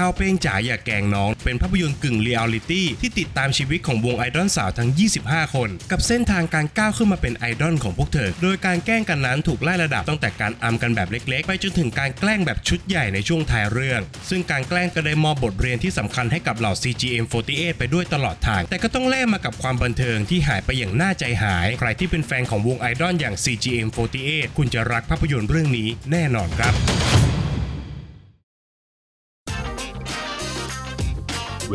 ห้าวเป้งจ๋าอย่าแกงน้อง เป็นภาพยนตร์กึ่งเรียลลิตี้ที่ติดตามชีวิตของวงไอดอลสาวทั้ง 25 คน กับเส้นทางการก้าวขึ้นมาเป็นไอดอลของพวกเธอ โดยการแกล้งกันนั้นถูกไล่ระดับตั้งแต่การอำกันแบบเล็ก ๆ ไปจนถึงการแกล้งแบบชุดใหญ่ในช่วงท้ายเรื่อง ซึ่งการแกล้งก็ได้มอบบทเรียนที่สำคัญให้กับเหล่า CGM48 ไปด้วยตลอดทาง แต่ก็ต้องแลกมากับความบันเทิงที่หายไปอย่างน่าใจหาย ใครที่เป็นแฟนของวงไอดอลอย่าง CGM48 คุณจะรักภาพยนตร์เรื่องนี้แน่นอนครับ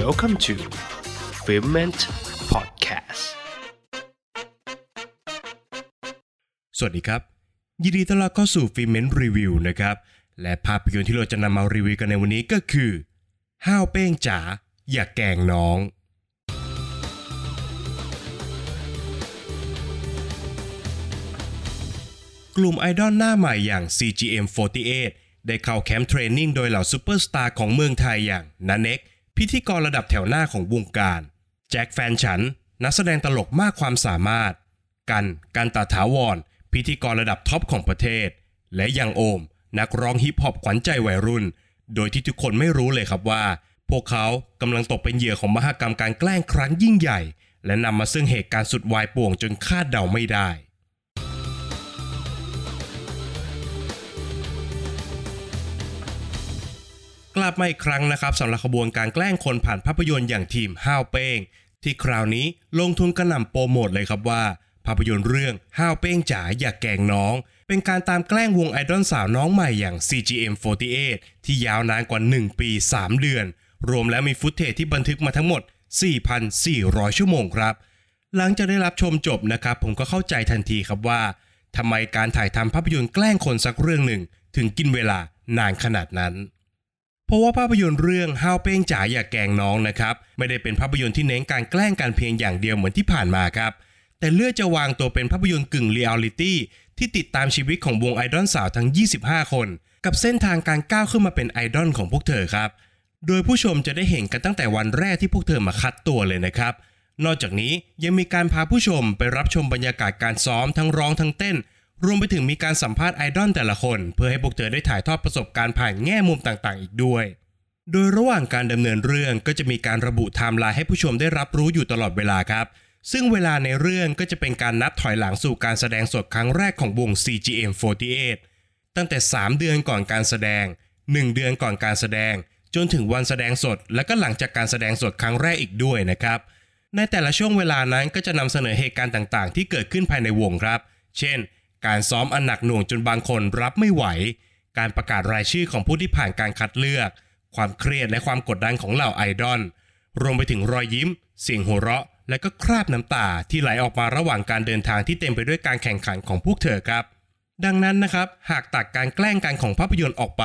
Welcome to f i l m e n t Podcast สวัสดีครับ ยินดีต้อนรับเข้าสู่ฟิเมนรีวิวนะครับ และภาพยนตร์ที่เราจะนำมารีวิวกันในวันนี้ก็คือ ห้าวเป้งจ๋าอย่าแกงน้องกลุ่มไอดอลหน้าใหม่อย่าง CGM48 ได้เข้าแคมป์ training โดยเหล่าซูเปอร์สตาร์ของเมืองไทยอย่างน้าเน็ก พิธีกรระดับแถวหน้าของวงการ แจ็คแฟนฉัน นักแสดงตลกมากความสามารถ กันกันตถาวร พิธีกรระดับท็อปของประเทศ และ YoungOhm นักร้องฮิปฮอปขวัญใจวัยรุ่น โดยที่ทุกคนไม่รู้เลยครับว่า พวกเขากำลังตกเป็นเหยื่อของมหกรรมการแกล้งครั้งยิ่งใหญ่ และนำมาซึ่งเหตุการณ์สุดวายป่วงจนคาดเดาไม่ได้ กลับมาอีกครั้งนะครับสำหรับขบวนการแกล้งคนผ่านภาพยนตร์อย่างทีมห้าวเป้ง ที่คราวนี้ลงทุนกระหน่ำโปรโมทเลยครับว่า ภาพยนตร์เรื่องห้าวเป้งจ๋าอย่าแกงน้อง เป็นการตามแกล้งวงไอดอลสาวน้องใหม่อย่าง CGM48 ที่ยาวนานกว่า 1 ปี 3 เดือน รวมแล้วมีฟุตเทจที่บันทึกมาทั้งหมด 4,400 ชั่วโมงครับ หลังจากได้รับชมจบนะครับ ผมก็เข้าใจทันทีครับว่าทำไมการถ่ายทำภาพยนตร์แกล้งคนสักเรื่องหนึ่ง ถึงกินเวลานานขนาดนั้น เพราะว่าภาพยนตร์เรื่องห้าวเป้งจ๋าอย่าแกงน้องนะครับไม่ได้เป็นภาพยนตร์ที่เน้นการแกล้งกันเพียงอย่างเดียวเหมือนที่ผ่านมาครับแต่เลือกจะวางตัวเป็นภาพยนตร์กึ่งเรียลลิตี้ที่ติดตามชีวิตของวงไอดอลสาวทั้ง 25 คน กับเส้นทางการก้าวขึ้นมาเป็นไอดอลของพวกเธอครับ โดยผู้ชมจะได้เห็นกันตั้งแต่วันแรกที่พวกเธอมาคัดตัวเลยนะครับ นอกจากนี้ยังมีการพาผู้ชมไปรับชมบรรยากาศการซ้อมทั้งร้องทั้งเต้น รวมไปถึงมีการสัมภาษณ์ไอดอลแต่ละคน เพื่อให้พวกเธอได้ถ่ายทอดประสบการณ์ผ่านแง่มุมต่างๆ อีกด้วย โดยระหว่างการดำเนินเรื่องก็จะมีการระบุไทม์ไลน์ให้ผู้ชมได้รับรู้อยู่ตลอดเวลาครับ ซึ่งเวลาในเรื่องก็จะเป็นการนับถอยหลังสู่การแสดงสดครั้งแรกของวง CGM48 ตั้งแต่ 3 เดือนก่อนการแสดง 1 เดือนก่อนการแสดง จนถึงวันแสดงสด และก็หลังจากการแสดงสดครั้งแรกอีกด้วยนะครับ ในแต่ละช่วงเวลานั้นก็จะนำเสนอเหตุการณ์ต่างๆ ที่เกิดขึ้นภายในวงครับ เช่น การซ้อมอันหนักหน่วงจนบางคนรับไม่ไหว การประกาศรายชื่อของผู้ที่ผ่านการคัดเลือก ความเครียดและความกดดันของเหล่าไอดอล รวมไปถึงรอยยิ้ม เสียงหัวเราะ และก็คราบน้ำตาที่ไหลออกมาระหว่างการเดินทางที่เต็มไปด้วยการแข่งขันของพวกเธอครับ ดังนั้นนะครับ หากตัดการแกล้งกันของภาพยนตร์ออกไป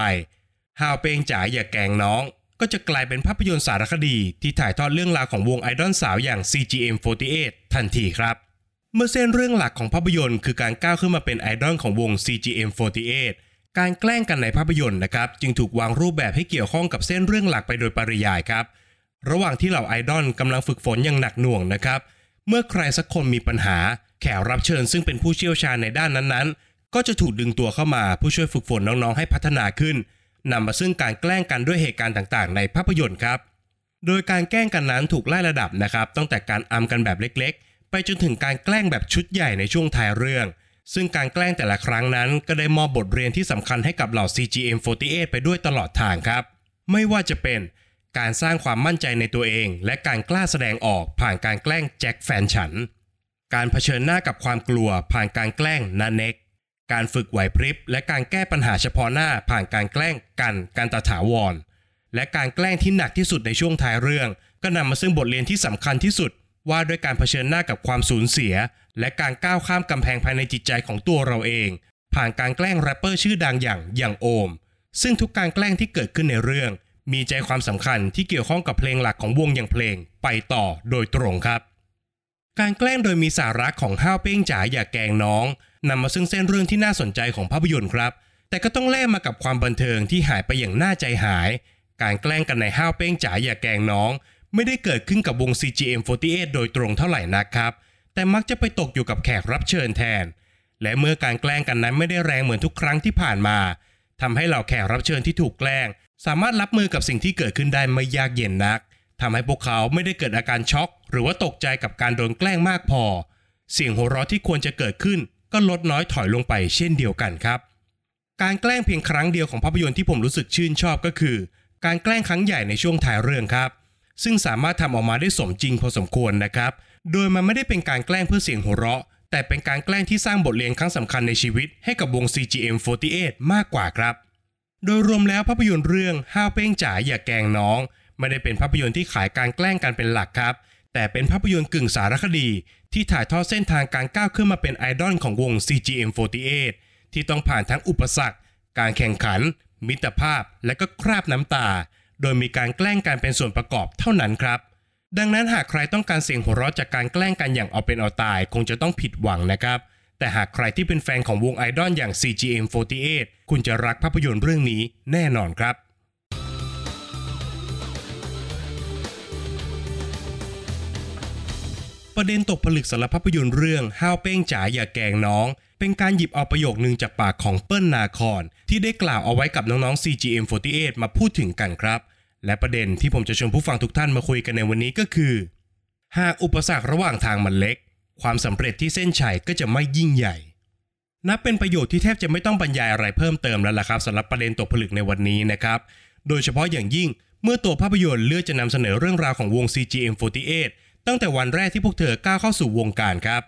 ฮาวเปงจ๋าอย่าแกงน้อง ก็จะกลายเป็นภาพยนตร์สารคดี ที่ถ่ายทอดเรื่องราวของวงไอดอลสาวอย่าง CGM48 ทันทีครับ เมื่อเส้นเรื่องหลักของภาพยนตร์คือการก้าวขึ้นมาเป็นไอดอลของวง CGM48 การแกล้งกันในภาพยนตร์นะครับ จึงถูกวางรูปแบบให้เกี่ยวข้องกับเส้นเรื่องหลักไปโดยปริยายครับ ระหว่างที่เหล่าไอดอลกำลังฝึกฝนอย่างหนักหน่วงนะครับ เมื่อใครสักคนมีปัญหา แขกรับเชิญซึ่งเป็นผู้เชี่ยวชาญในด้านนั้นๆ ก็จะถูกดึงตัวเข้ามาผู้ช่วยฝึกฝนน้องๆ ให้พัฒนาขึ้นนำมาซึ่งการแกล้งกันด้วยเหตุการณ์ต่างๆ ในภาพยนตร์ครับ โดยการแกล้งกันนั้นถูกไล่ระดับนะครับตั้งแต่การอำกันแบบเล็กๆ ไปจนถึงการแกล้งแบบชุดใหญ่ในช่วงท้ายเรื่อง ซึ่งการแกล้งแต่ละครั้งนั้น ก็ได้มอบบทเรียนที่สำคัญให้กับเหล่า CGM48 ไปด้วยตลอดทางครับ ไม่ว่าจะเป็น การสร้างความมั่นใจในตัวเอง และการกล้าแสดงออกผ่านการแกล้งแจ็คแฟนฉัน การเผชิญหน้ากับความกลัว ผ่านการแกล้งนาเน็กการฝึกไหวพริบ และการแก้ปัญหาเฉพาะหน้าผ่านการแกล้งกันการตาถาวรและการแกล้งที่หนักที่สุดในช่วงท้ายเรื่อง ก็นำมาซึ่งบทเรียนที่สำคัญที่สุด ว่าด้วยการเผชิญหน้ากับความสูญเสีย และการก้าวข้ามกำแพงภายในจิตใจของตัวเราเอง ผ่านการแกล้งแรปเปอร์ชื่อดังอย่างอย่างโอม ซึ่งทุกการแกล้งที่เกิดขึ้นในเรื่อง มีใจความสำคัญที่เกี่ยวข้องกับเพลงหลักของวงอย่างเพลง ไปต่อโดยตรงครับ การแกล้งโดยมีสาระของห้าวเป้งจ๋าอย่าแกงน้องนำมาซึ่งเส้นเรื่องที่น่าสนใจของภาพยนตร์ครับ แต่ก็ต้องแลกมากับความบันเทิงที่หายไปอย่างน่าใจหาย การแกล้งกันในห้าวเป้งจ๋าอย่าแกงน้อง ไม่ได้เกิดขึ้นกับวง CGM48 โดยตรงเท่าไหร่นักครับ แต่มักจะไปตกอยู่กับแขกรับเชิญแทน และเมื่อการแกล้งกันนั้นไม่ได้แรงเหมือนทุกครั้งที่ผ่านมาทำให้เหล่าแขกรับเชิญที่ถูกแกล้ง สามารถรับมือกับสิ่งที่เกิดขึ้นได้ไม่ยากเย็นนักทำให้พวกเขาไม่ได้เกิดอาการช็อก หรือว่าตกใจกับการโดนแกล้งมากพอ เสียงหัวเราะที่ควรจะเกิดขึ้น ก็ลดน้อยถอยลงไปเช่นเดียวกันครับ การแกล้งเพียงครั้งเดียวของภาพยนตร์ที่ผมรู้สึกชื่นชอบก็คือ การแกล้งครั้งใหญ่ในช่วงท้ายเรื่องครับ ซึ่งสามารถทำออกมาได้สมจริงพอสมควรนะครับ โดยมันไม่ได้เป็นการแกล้งเพื่อเสียงหัวเราะ แต่เป็นการแกล้งที่สร้างบทเรียนครั้งสำคัญในชีวิตให้กับวง CGM48 มากกว่าครับ โดยรวมแล้วภาพยนตร์เรื่องห้าวเป้งจ๋าอย่าแกงน้อง ไม่ได้เป็นภาพยนตร์ที่ขายการแกล้งกันเป็นหลักครับ แต่เป็นภาพยนตร์กึ่งสารคดี ที่ถ่ายทอดเส้นทางการก้าวขึ้นมาเป็นไอดอลของวง CGM48 ที่ต้องผ่านทั้งอุปสรรค การแข่งขัน มิตรภาพ และก็คราบน้ำตา โดยมีการแกล้งกันเป็นส่วนประกอบเท่านั้นครับ ดังนั้นหากใครต้องการเสียงหัวเราะจากการแกล้งกันอย่างเอาเป็นเอาตาย คงจะต้องผิดหวังนะครับ แต่หากใครที่เป็นแฟนของวงไอดอลอย่าง CGM48 คุณจะรักภาพยนตร์เรื่องนี้แน่นอนครับประเด็นตกผลึกสำหรับภาพยนตร์เรื่องห้าวเป้งจ๋าอย่าแกงน้อง เป็นการหยิบเอาประโยคนึงจากปากของเปิ้ลนาคอนที่ได้กล่าวเอาไว้กับน้องๆ CGM48 มาพูดถึงกันครับ และประเด็นที่ผมจะชวนผู้ฟังทุกท่านมาคุยกันในวันนี้ก็คือ หากอุปสรรคระหว่างทางมันเล็ก ความสำเร็จที่เส้นชัยก็จะไม่ยิ่งใหญ่นับเป็นประโยชน์ที่แทบจะไม่ต้องบรรยายอะไรเพิ่มเติมแล้วล่ะครับสำหรับประเด็นตกผลึกในวันนี้นะครับ โดยเฉพาะอย่างยิ่งเมื่อตัวภาพยนตร์เลือกจะนำเสนอเรื่องราวของวง CGM48 ตั้งแต่วันแรกที่พวกเธอก้าวเข้าสู่วงการครับ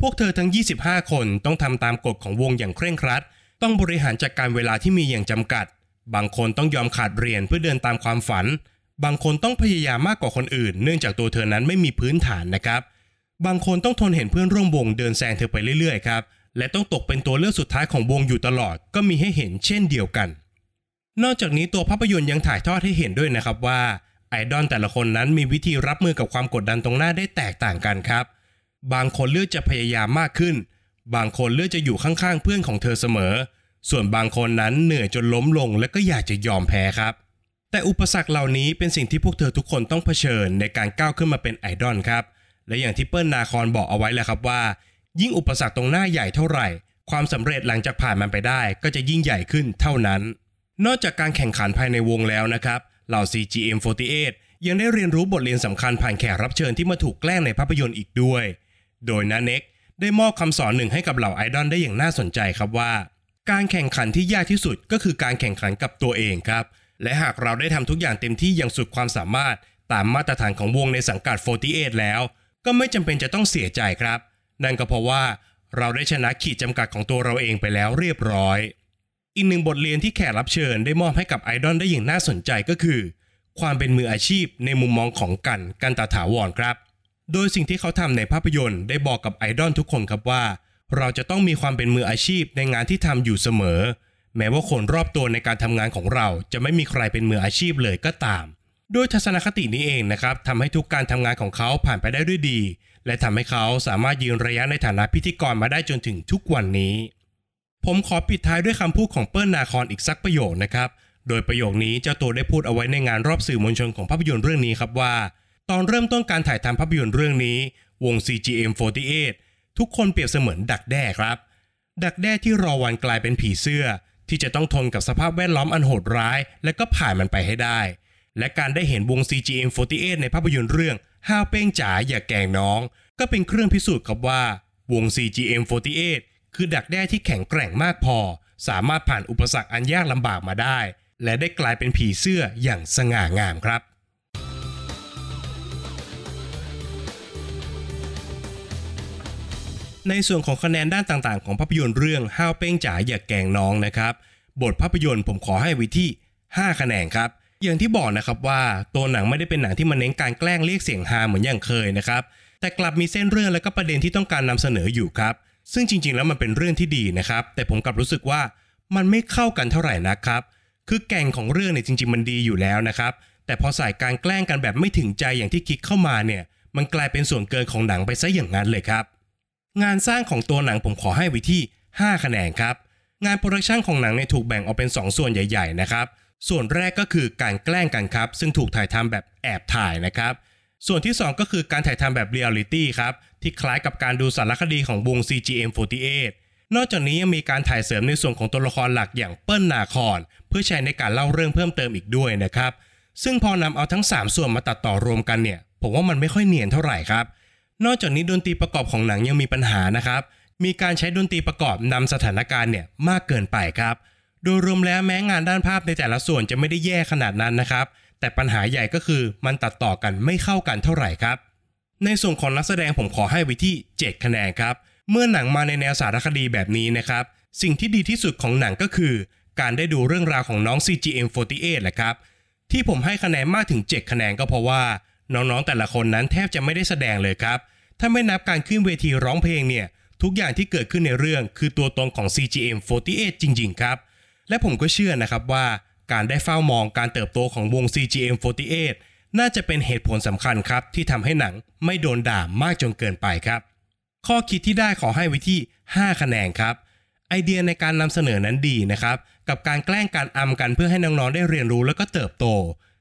พวกเธอทั้ง 25 คนต้องทำตามกฎของวงอย่างเคร่งครัด ต้องบริหารจัดการเวลาที่มีอย่างจำกัด บางคนต้องยอมขาดเรียนเพื่อเดินตามความฝัน บางคนต้องพยายามมากกว่าคนอื่น เนื่องจากตัวเธอนั้นไม่มีพื้นฐานนะครับ บางคนต้องทนเห็นเพื่อนร่วมวงเดินแซงเธอไปเรื่อยๆครับ และต้องตกเป็นตัวเลือกสุดท้ายของวงอยู่ตลอด ก็มีให้เห็นเช่นเดียวกัน นอกจากนี้ตัวภาพยนตร์ยังถ่ายทอดให้เห็นด้วยนะครับว่าไอดอลแต่ละคนนั้นมีวิธีรับมือกับความกดดันตรงหน้าได้แตกต่างกันครับ บางคนเลือกจะพยายามมากขึ้น บางคนเลือกจะอยู่ข้างๆเพื่อนของเธอเสมอ ส่วนบางคนนั้นเหนื่อยจนล้มลงและก็อยากจะยอมแพ้ครับ แต่อุปสรรคเหล่านี้เป็นสิ่งที่พวกเธอทุกคนต้องเผชิญในการก้าวขึ้นมาเป็นไอดอลครับ และอย่างที่เปิ้ลนาคอนบอกเอาไว้แหละครับว่า ยิ่งอุปสรรคตรงหน้าใหญ่เท่าไหร่ ความสำเร็จหลังจากผ่านมันไปได้ ก็จะยิ่งใหญ่ขึ้นเท่านั้น นอกจากการแข่งขันภายในวงแล้วนะครับเหล่า CGM48 ยังได้เรียนรู้บทเรียนสำคัญผ่านแขกรับเชิญที่มาถูกแกล้งในภาพยนตร์อีกด้วย โดยนาเน็กได้มอบคำสอนหนึ่งให้กับเหล่าไอดอลได้อย่างน่าสนใจครับว่า การแข่งขันที่ยากที่สุดก็คือการแข่งขันกับตัวเองครับ และหากเราได้ทำทุกอย่างเต็มที่อย่างสุดความสามารถ ตามมาตรฐานของวงในสังกัด 48 แล้ว ก็ไม่จำเป็นจะต้องเสียใจครับ นั่นก็เพราะว่าเราได้ชนะขีดจำกัดของตัวเราเองไปแล้วเรียบร้อย อีกหนึ่งบทเรียนที่แขกรับเชิญได้มอบให้กับไอดอลได้อย่างน่าสนใจก็คือ ความเป็นมืออาชีพในมุมมองของกันกันตาถาวรครับ โดยสิ่งที่เขาทำในภาพยนตร์ได้บอกกับไอดอลทุกคนครับว่า เราจะต้องมีความเป็นมืออาชีพในงานที่ทำอยู่เสมอ แม้ว่าคนรอบตัวในการทำงานของเรา จะไม่มีใครเป็นมืออาชีพเลยก็ตามด้วยทัศนคตินี้เองนะครับทำให้ทุกการทำงานของเขาผ่านไปได้ด้วยดี และทำให้เขาสามารถยืนระยะในฐานะพิธีกรมาได้จนถึงทุกวันนี้ ผมขอปิดท้ายด้วยคำพูดของเปิ้ลนาคอนอีกสักประโยคนะครับ โดยประโยคนี้เจ้าตัวได้พูดเอาไว้ในงานรอบสื่อมวลชนของภาพยนตร์เรื่องนี้ครับว่า ตอนเริ่มต้นการถ่ายทำภาพยนตร์เรื่องนี้ วง CGM48 ทุกคนเปรียบเสมือนดักแด้ครับ ดักแด้ที่รอวันกลายเป็นผีเสื้อ ที่จะต้องทนกับสภาพแวดล้อมอันโหดร้าย และก็ผ่านมันไปให้ได้ และการได้เห็นวง CGM48 ในภาพยนตร์เรื่องห้าวเป้งจ๋าอย่าแกงน้อง ก็เป็นเครื่องพิสูจน์ครับว่าวง CGM48 คือดักแด้ที่แข็งแกร่งมากพอ สามารถผ่านอุปสรรคอันยากลำบากมาได้ และได้กลายเป็นผีเสื้ออย่างสง่างามครับ ในส่วนของคะแนนด้านต่างๆ ของภาพยนตร์เรื่องห้าวเป้งจ๋าอย่าแกงน้องนะครับ บทภาพยนตร์ผมขอให้ไว้ที่ 5 คะแนนครับ อย่างที่บอกนะครับว่าตัวหนังไม่ได้เป็นหนังที่มาเน้นการแกล้งเรียกเสียงฮาเหมือนอย่างเคยนะครับ แต่กลับมีเส้นเรื่องและก็ประเด็นที่ต้องการนำเสนออยู่ครับ ซึ่งจริงๆ แล้วมันเป็นเรื่องที่ดีนะครับ แต่ผมกลับรู้สึกว่ามันไม่เข้ากันเท่าไหร่นะครับ คือแก่งของเรื่องเนี่ยจริง ๆ มันดีอยู่แล้วนะครับ แต่พอใส่การแกล้งกันแบบไม่ถึงใจอย่างที่คิดเข้ามาเนี่ย มันกลายเป็นส่วนเกินของหนังไปซะอย่างนั้นเลยครับ งานสร้างของตัวหนังผมขอให้ไว้ที่ 5 คะแนนครับ งานโปรดักชันของหนังเนี่ยถูกแบ่งออกเป็น 2 ส่วนใหญ่ๆนะครับ ส่วนแรกก็คือการแกล้งกันครับ ซึ่งถูกถ่ายทำแบบแอบถ่ายนะครับ ส่วนที่ 2 ก็คือการถ่ายทำแบบเรียลลิตี้ครับ ที่คล้ายกับการดูสารคดีของวง CGM48 นอกจากนี้ยังมีการถ่ายเสริมในส่วนของตัวละครหลักอย่างเปิ้ลนาครเพื่อใช้ในการเล่าเรื่องเพิ่มเติมอีกด้วยนะครับ ซึ่งพอนำเอาทั้ง 3 ส่วนมาตัดต่อรวมกันเนี่ย ผมว่ามันไม่ค่อยเนียนเท่าไหร่ครับ นอกจากนี้ดนตรีประกอบของหนังยังมีปัญหานะครับ มีการใช้ดนตรีประกอบนำสถานการณ์เนี่ยมากเกินไปครับ โดยรวมแล้วแม้งานด้านภาพในแต่ละส่วนจะไม่ได้แย่ขนาดนั้นนะครับ แต่ปัญหาใหญ่ก็คือมันตัดต่อกันไม่เข้ากันเท่าไหร่ครับ ในส่วนของนักแสดงผมขอให้ไว้ที่ 7 คะแนนครับ เมื่อหนังมาในแนวสารคดีแบบนี้นะครับ สิ่งที่ดีที่สุดของหนังก็คือ การได้ดูเรื่องราวของน้อง CGM48 แหละครับ ที่ผมให้คะแนนมากถึง 7 คะแนนก็เพราะว่า น้องๆแต่ละคนนั้นแทบจะไม่ได้แสดงเลยครับ ถ้าไม่นับการขึ้นเวทีร้องเพลงเนี่ย ทุกอย่างที่เกิดขึ้นในเรื่องคือตัวตนของ CGM48 จริง ๆ ครับ และผมก็เชื่อนะครับว่า การได้เฝ้ามองการเติบโตของวง CGM48 น่าจะเป็นเหตุผลสำคัญครับ ที่ทำให้หนังไม่โดนด่ามากจนเกินไปครับ ข้อคิดที่ได้ขอให้ไว้ที่ 5 คะแนนครับไอเดียในการนำเสนอนั้นดีนะครับ กับการแกล้งการอำกันเพื่อให้น้องๆได้เรียนรู้แล้วก็เติบโต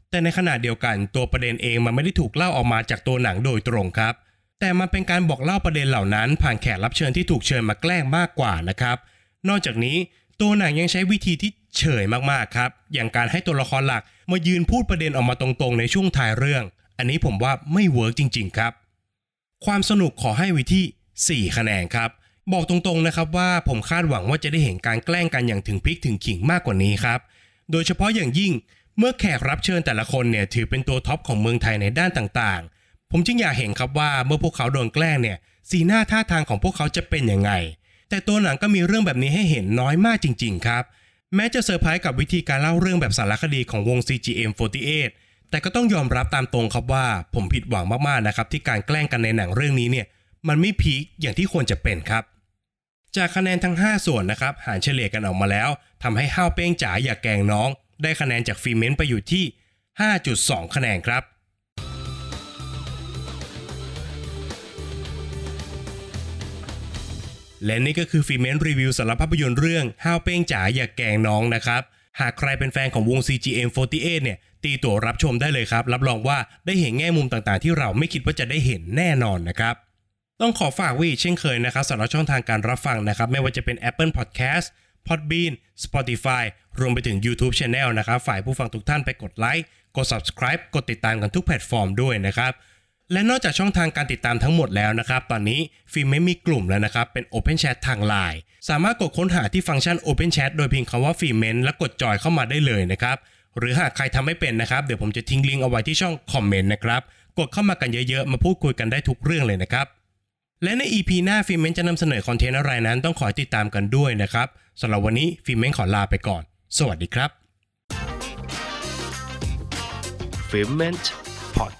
แต่ในขณะเดียวกันตัวประเด็นเองมันไม่ได้ถูกเล่าออกมาจากตัวหนังโดยตรงครับ แต่มันเป็นการบอกเล่าประเด็นเหล่านั้น ผ่านแขกรับเชิญที่ถูกเชิญมาแกล้งมากกว่านะครับ นอกจากนี้ตัวหนังยังใช้วิธีที่เฉยมากๆครับ อย่างการให้ตัวละครหลักมายืนพูดประเด็นออกมาตรงๆ ในช่วงท้ายเรื่อง อันนี้ผมว่าไม่ work จริง ๆ ครับ ความสนุกขอให้ไว้ที่ 4 คะแนนครับ บอกตรงๆนะครับว่าผมคาดหวังว่าจะได้เห็นการแกล้งกันอย่างถึงพริกถึงขิงมากกว่านี้ครับ โดยเฉพาะอย่างยิ่ง เมื่อแขกรับเชิญแต่ละคนเนี่ยถือเป็นตัวท็อปของเมืองไทยในด้านต่างๆ ผมจึงอยากเห็นครับว่าเมื่อพวกเขาโดนแกล้งเนี่ยสีหน้าท่าทางของพวกเขาจะเป็นยังไง แต่ตัวหนังก็มีเรื่องแบบนี้ให้เห็นน้อยมากจริง ๆ ครับ แม้จะเซอร์ไพรส์กับวิธีการเล่าเรื่องแบบสารคดีของวง CGM48 แต่ก็ต้องยอมรับตามตรงครับว่าผมผิดหวังมากๆนะครับที่การแกล้งกันในหนังเรื่องนี้เนี่ยมันไม่พีคอย่างที่ควรจะเป็นครับ จากคะแนนทั้ง 5 ส่วนนะครับหารเฉลี่ยกันออกมาแล้วทำให้ห้าวเป้งจ๋าอย่าแกงน้อง ได้คะแนนจากฟีเมนต์ไปอยู่ที่ 5.2 คะแนนครับ และนี่ก็คือฟีเมนต์รีวิวสำหรับภาพยนตร์เรื่องห้าวเป้งจ๋าอย่าแกงน้องนะครับ หากใครเป็นแฟนของวง CGM48 เนี่ย ตีตั๋วรับชมได้เลยครับ รับรองว่าได้เห็นแง่มุมต่างๆ ที่เราไม่คิดว่าจะได้เห็นแน่นอนนะครับต้องขอฝากไว้เช่นเคยนะครับสำหรับช่องทางการรับฟังนะครับ ไม่ว่าจะเป็น Apple Podcast Podbean Spotify รวมไปถึง YouTube Channel นะครับฝากผู้ฟังทุกท่านไปกดไลค์กด Subscribe กดติดตามกันทุกแพลตฟอร์มด้วยนะครับและนอกจากช่องทางการติดตามทั้งหมดแล้วนะครับ ตอนนี้ฟิล์มไม่มีกลุ่มแล้วนะครับ เป็น Open Chat ทาง Line สามารถกดค้นหาที่ฟังก์ชัน Open Chat โดยเพียงคำว่าฟิล์มเมนและกดจอยเข้ามาได้เลยนะครับ หรือหากใครทำไม่เป็นนะครับ เดี๋ยวผมจะทิ้งลิงก์เอาไว้ที่ช่องคอมเมนต์นะครับ กดเข้ามากันเยอะๆ มาพูดคุยกันได้ทุกเรื่องเลยนะครับ และใน EP หน้าฟิเม้นจะนำเสนอคอนเทนต์อะไรนั้นต้องขอติดตามกันด้วยนะครับสำหรับวันนี้ฟิเม้นขอลาไปก่อน สวัสดีครับ f i m e n t Podcast